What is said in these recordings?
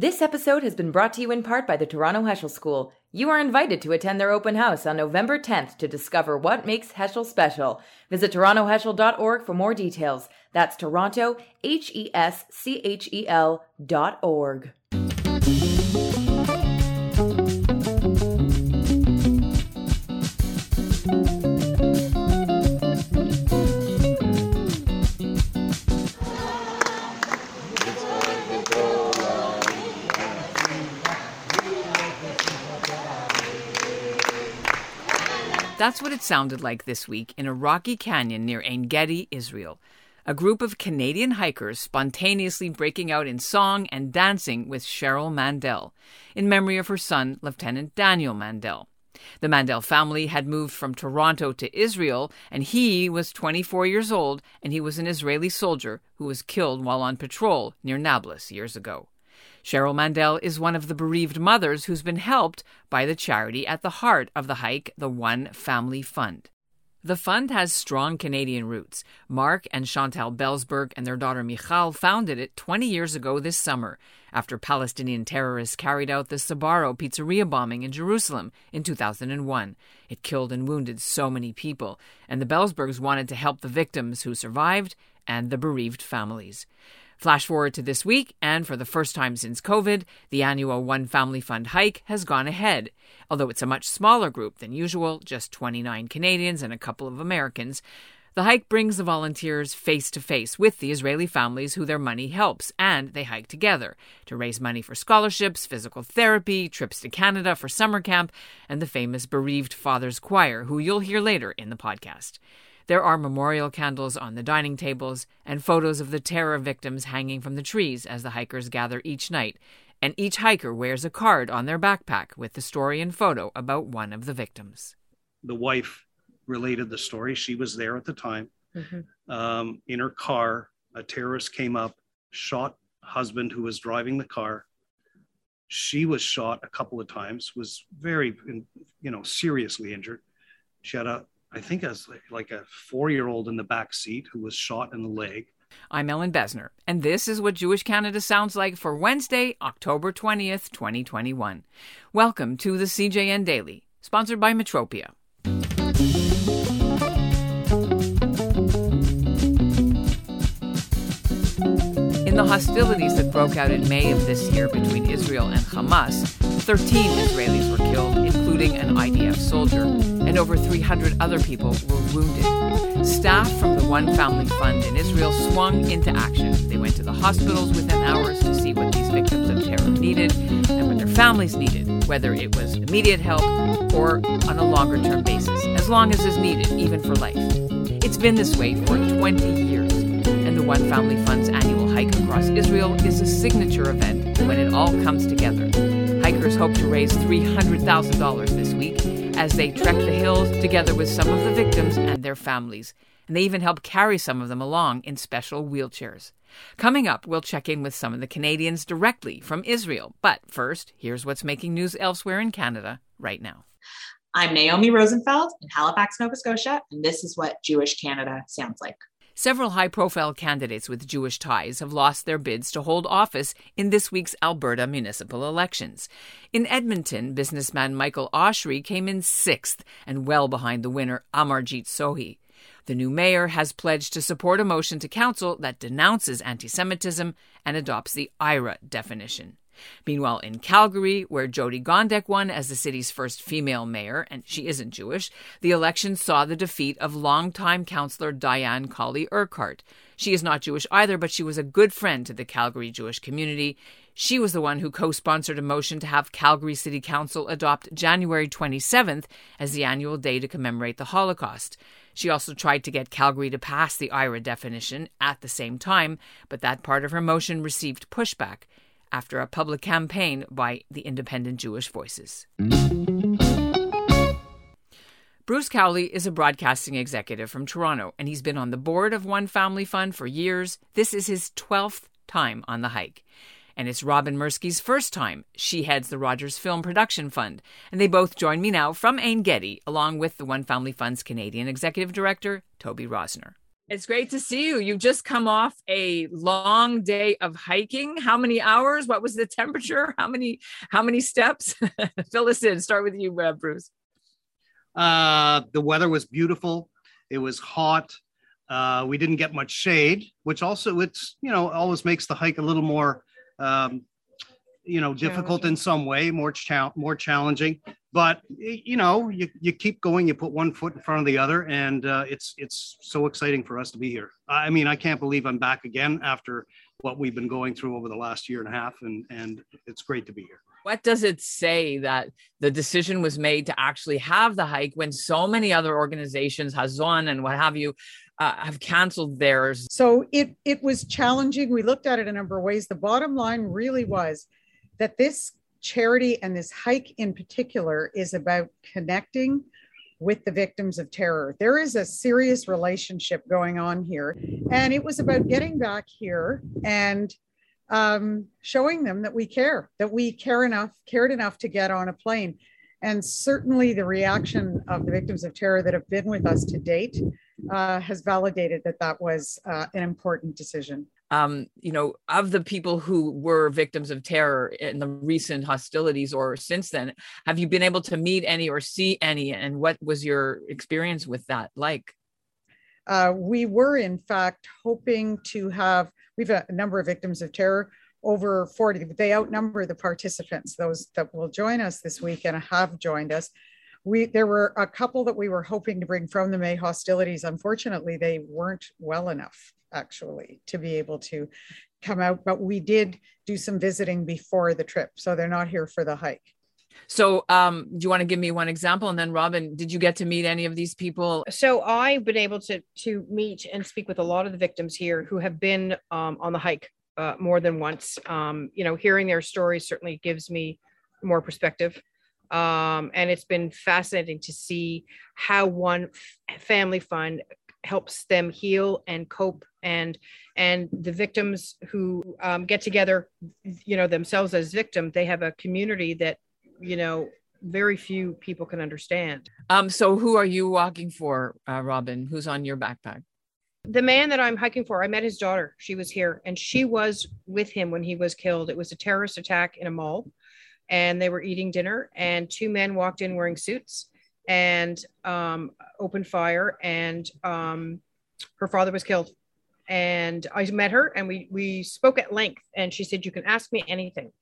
This episode has been brought to you in part by the Toronto Heschel School. You are invited to attend their open house on November 10th to discover what makes Heschel special. Visit torontoheschel.org for more details. That's Toronto, H E S C H E L dot org. That's what it sounded like this week in a rocky canyon near Ein Gedi, Israel. A group of Canadian hikers spontaneously breaking out in song and dancing with Cheryl Mandel, in memory of her son, Lieutenant Daniel Mandel. The Mandel family had moved from Toronto to Israel, and he was 24 years old, and he was an Israeli soldier who was killed while on patrol near Nablus years ago. Cheryl Mandel is one of the bereaved mothers who's been helped by the charity at the heart of the hike, the One Family Fund. The fund has strong Canadian roots. Mark and Chantal Belzberg and their daughter Michal founded it 20 years ago this summer after Palestinian terrorists carried out the Sbarro pizzeria bombing in Jerusalem in 2001. It killed and wounded so many people, and the Belzbergs wanted to help the victims who survived and the bereaved families. Flash forward to this week, and for the first time since COVID, the annual One Family Fund hike has gone ahead. Although it's a much smaller group than usual, just 29 Canadians and a couple of Americans, the hike brings the volunteers face to face with the Israeli families who their money helps, and they hike together to raise money for scholarships, physical therapy, trips to Canada for summer camp, and the famous Bereaved Fathers Choir, who you'll hear later in the podcast. There are memorial candles on the dining tables and photos of the terror victims hanging from the trees as the hikers gather each night. And each hiker wears a card on their backpack with the story and photo about one of the victims. The wife related the story. She was there at the time. Mm-hmm. Um, in her car, a terrorist came up, shot husband who was driving the car. She was shot a couple of times, was very, you know, seriously injured. She had a I think as like a four year old in the back seat who was shot in the leg. I'm Ellin Bessner, and this is what Jewish Canada sounds like for Wednesday, October 20th, 2021. Welcome to the CJN Daily, sponsored by Metropia. In the hostilities that broke out in May of this year between Israel and Hamas, 13 Israelis were killed, including an IDF soldier, and over 300 other people were wounded. Staff from the One Family Fund in Israel swung into action. They went to the hospitals within hours to see what these victims of terror needed and what their families needed, whether it was immediate help or on a longer term basis, as long as is needed, even for life. It's been this way for 20 years, and the One Family Fund's annual hike across Israel is a signature event when it all comes together hikers hope to raise $300,000 this week as they trek the hills together with some of the victims and their families. And they even help carry some of them along in special wheelchairs. Coming up, we'll check in with some of the Canadians directly from Israel. But first, here's what's making news elsewhere in Canada right now. I'm Naomi Rosenfeld in Halifax, Nova Scotia, and this is what Jewish Canada sounds like. Several high profile candidates with Jewish ties have lost their bids to hold office in this week's Alberta municipal elections. In Edmonton, businessman Michael Oshry came in sixth and well behind the winner, Amarjeet Sohi. The new mayor has pledged to support a motion to council that denounces anti Semitism and adopts the IHRA definition. Meanwhile, in Calgary, where Jyoti Gondek won as the city's first female mayor, and she isn't Jewish, the election saw the defeat of longtime councillor Diane Colley Urquhart. She is not Jewish either, but she was a good friend to the Calgary Jewish community. She was the one who co sponsored a motion to have Calgary City Council adopt January 27th as the annual day to commemorate the Holocaust. She also tried to get Calgary to pass the IHRA definition at the same time, but that part of her motion received pushback after a public campaign by the Independent Jewish Voices. Bruce Cowley is a broadcasting executive from Toronto, and he's been on the board of One Family Fund for years. This is his 12th time on the hike. And it's Robyn Mirsky's first time. She heads the Rogers Film Production Fund. And they both join me now from Ein Gedi, along with the One Family Fund's Canadian Executive Director, Toby Rosner. It's great to see you. You've just come off a long day of hiking. How many hours? What was the temperature? How many how many steps? Fill us in. Start with you, uh, Bruce. Uh, the weather was beautiful. It was hot. Uh, we didn't get much shade, which also it's you know always makes the hike a little more um, you know difficult in some way, more cha- more challenging. But you know you, you keep going, you put one foot in front of the other, and uh, it's it's so exciting for us to be here. I mean, I can't believe I'm back again after what we've been going through over the last year and a half, and and it's great to be here. What does it say that the decision was made to actually have the hike when so many other organizations, Hazon and what have you, uh, have canceled theirs? So it it was challenging. We looked at it a number of ways. The bottom line really was that this charity and this hike in particular is about connecting with the victims of terror. There is a serious relationship going on here. And it was about getting back here and um, showing them that we care, that we care enough, cared enough to get on a plane. And certainly the reaction of the victims of terror that have been with us to date uh, has validated that that was uh, an important decision um, you know, of the people who were victims of terror in the recent hostilities or since then, have you been able to meet any or see any? And what was your experience with that like? Uh, we were, in fact, hoping to have, we've a number of victims of terror, over 40. They outnumber the participants, those that will join us this week and have joined us. We, there were a couple that we were hoping to bring from the May hostilities. Unfortunately, they weren't well enough actually to be able to come out. But we did do some visiting before the trip, so they're not here for the hike. So, um, do you want to give me one example? And then, Robyn, did you get to meet any of these people? So, I've been able to to meet and speak with a lot of the victims here who have been um, on the hike uh, more than once. Um, you know, hearing their stories certainly gives me more perspective. Um, and it's been fascinating to see how one f- family fund helps them heal and cope and and the victims who um, get together you know themselves as victim they have a community that you know very few people can understand. Um so who are you walking for uh, robyn? Who's on your backpack? The man that i'm hiking for i met his daughter. She was here and she was with him when he was killed. It was a terrorist attack in a mall and they were eating dinner and two men walked in wearing suits and um, opened fire, and um, her father was killed. And I met her, and we we spoke at length. And she said, "You can ask me anything."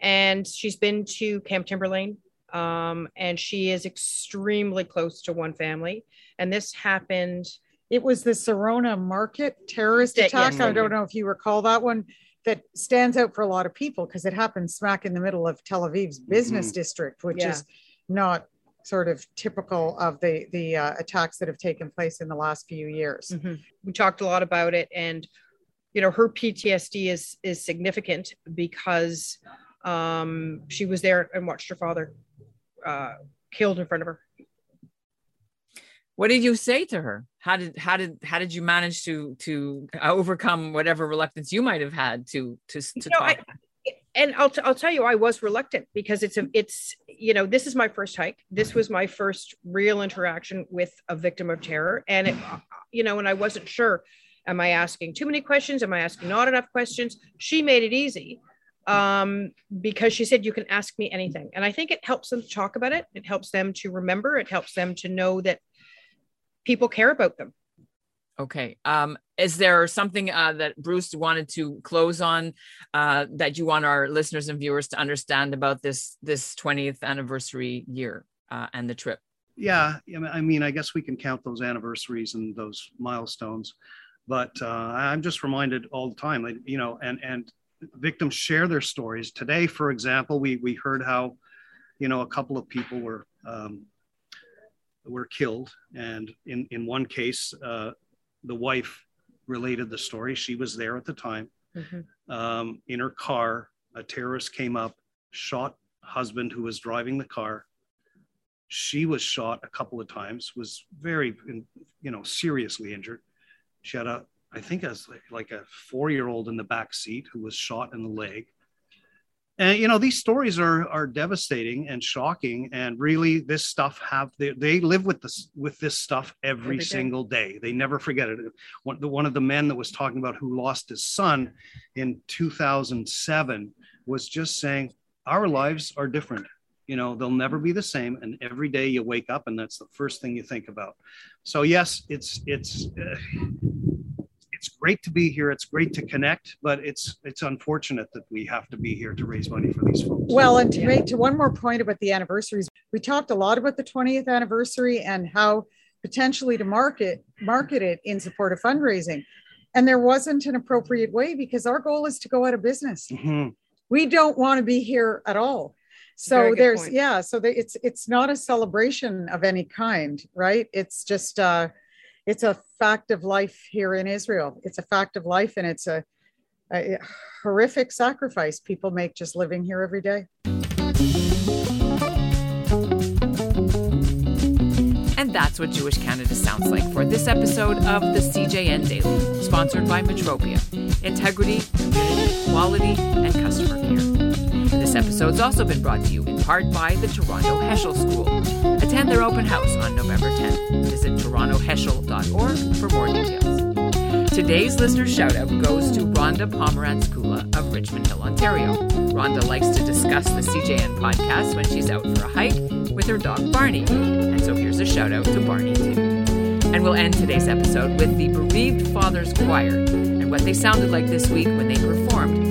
And she's been to Camp Timberlane, um, and she is extremely close to one family. And this happened. It was the Sarona Market terrorist attack. I don't know if you recall that one that stands out for a lot of people because it happened smack in the middle of Tel Aviv's business mm-hmm. district, which is not sort of typical of the the uh, attacks that have taken place in the last few years. Mm-hmm. We talked a lot about it, and you know her PTSD is is significant because um, she was there and watched her father uh, killed in front of her. What did you say to her? How did how did how did you manage to to overcome whatever reluctance you might have had to to to you know, talk? I, and I'll, t- I'll tell you, I was reluctant because it's a, it's, you know, this is my first hike. This was my first real interaction with a victim of terror. And it, you know, and I wasn't sure, am I asking too many questions? Am I asking not enough questions? She made it easy um, because she said, you can ask me anything. And I think it helps them to talk about it. It helps them to remember. It helps them to know that people care about them. Okay. Um, is there something uh, that Bruce wanted to close on uh, that you want our listeners and viewers to understand about this this 20th anniversary year uh, and the trip? Yeah, I mean, I guess we can count those anniversaries and those milestones, but uh, I'm just reminded all the time, you know, and and victims share their stories. Today, for example, we we heard how, you know, a couple of people were. Um, were killed and in in one case uh, the wife related the story. She was there at the time. Mm-hmm. Um, in her car, a terrorist came up, shot husband who was driving the car. She was shot a couple of times, was very, you know, seriously injured. She had a, I think, as like, like a four-year-old in the back seat who was shot in the leg. And you know these stories are are devastating and shocking and really this stuff have they, they live with this with this stuff every, every day. single day. They never forget it. One, the, one of the men that was talking about who lost his son in 2007 was just saying our lives are different. You know they'll never be the same and every day you wake up and that's the first thing you think about. So yes it's it's uh, it's great to be here. It's great to connect, but it's it's unfortunate that we have to be here to raise money for these folks. Well, and to make to one more point about the anniversaries, we talked a lot about the 20th anniversary and how potentially to market market it in support of fundraising. And there wasn't an appropriate way because our goal is to go out of business. Mm-hmm. We don't want to be here at all. So there's point. yeah, so the, it's it's not a celebration of any kind, right? It's just uh it's a fact of life here in Israel. It's a fact of life, and it's a, a horrific sacrifice people make just living here every day. And that's what Jewish Canada sounds like for this episode of the CJN Daily, sponsored by Metropia Integrity, Community, Quality, and Customer Care. Episode's also been brought to you in part by the Toronto Heschel School. Attend their open house on November 10th. Visit torontoheschel.org for more details. Today's listener shoutout goes to Rhonda Pomerantz Kula of Richmond Hill, Ontario. Rhonda likes to discuss the CJN podcast when she's out for a hike with her dog Barney. And so here's a shout out to Barney too. And we'll end today's episode with the Bereaved Fathers Choir and what they sounded like this week when they performed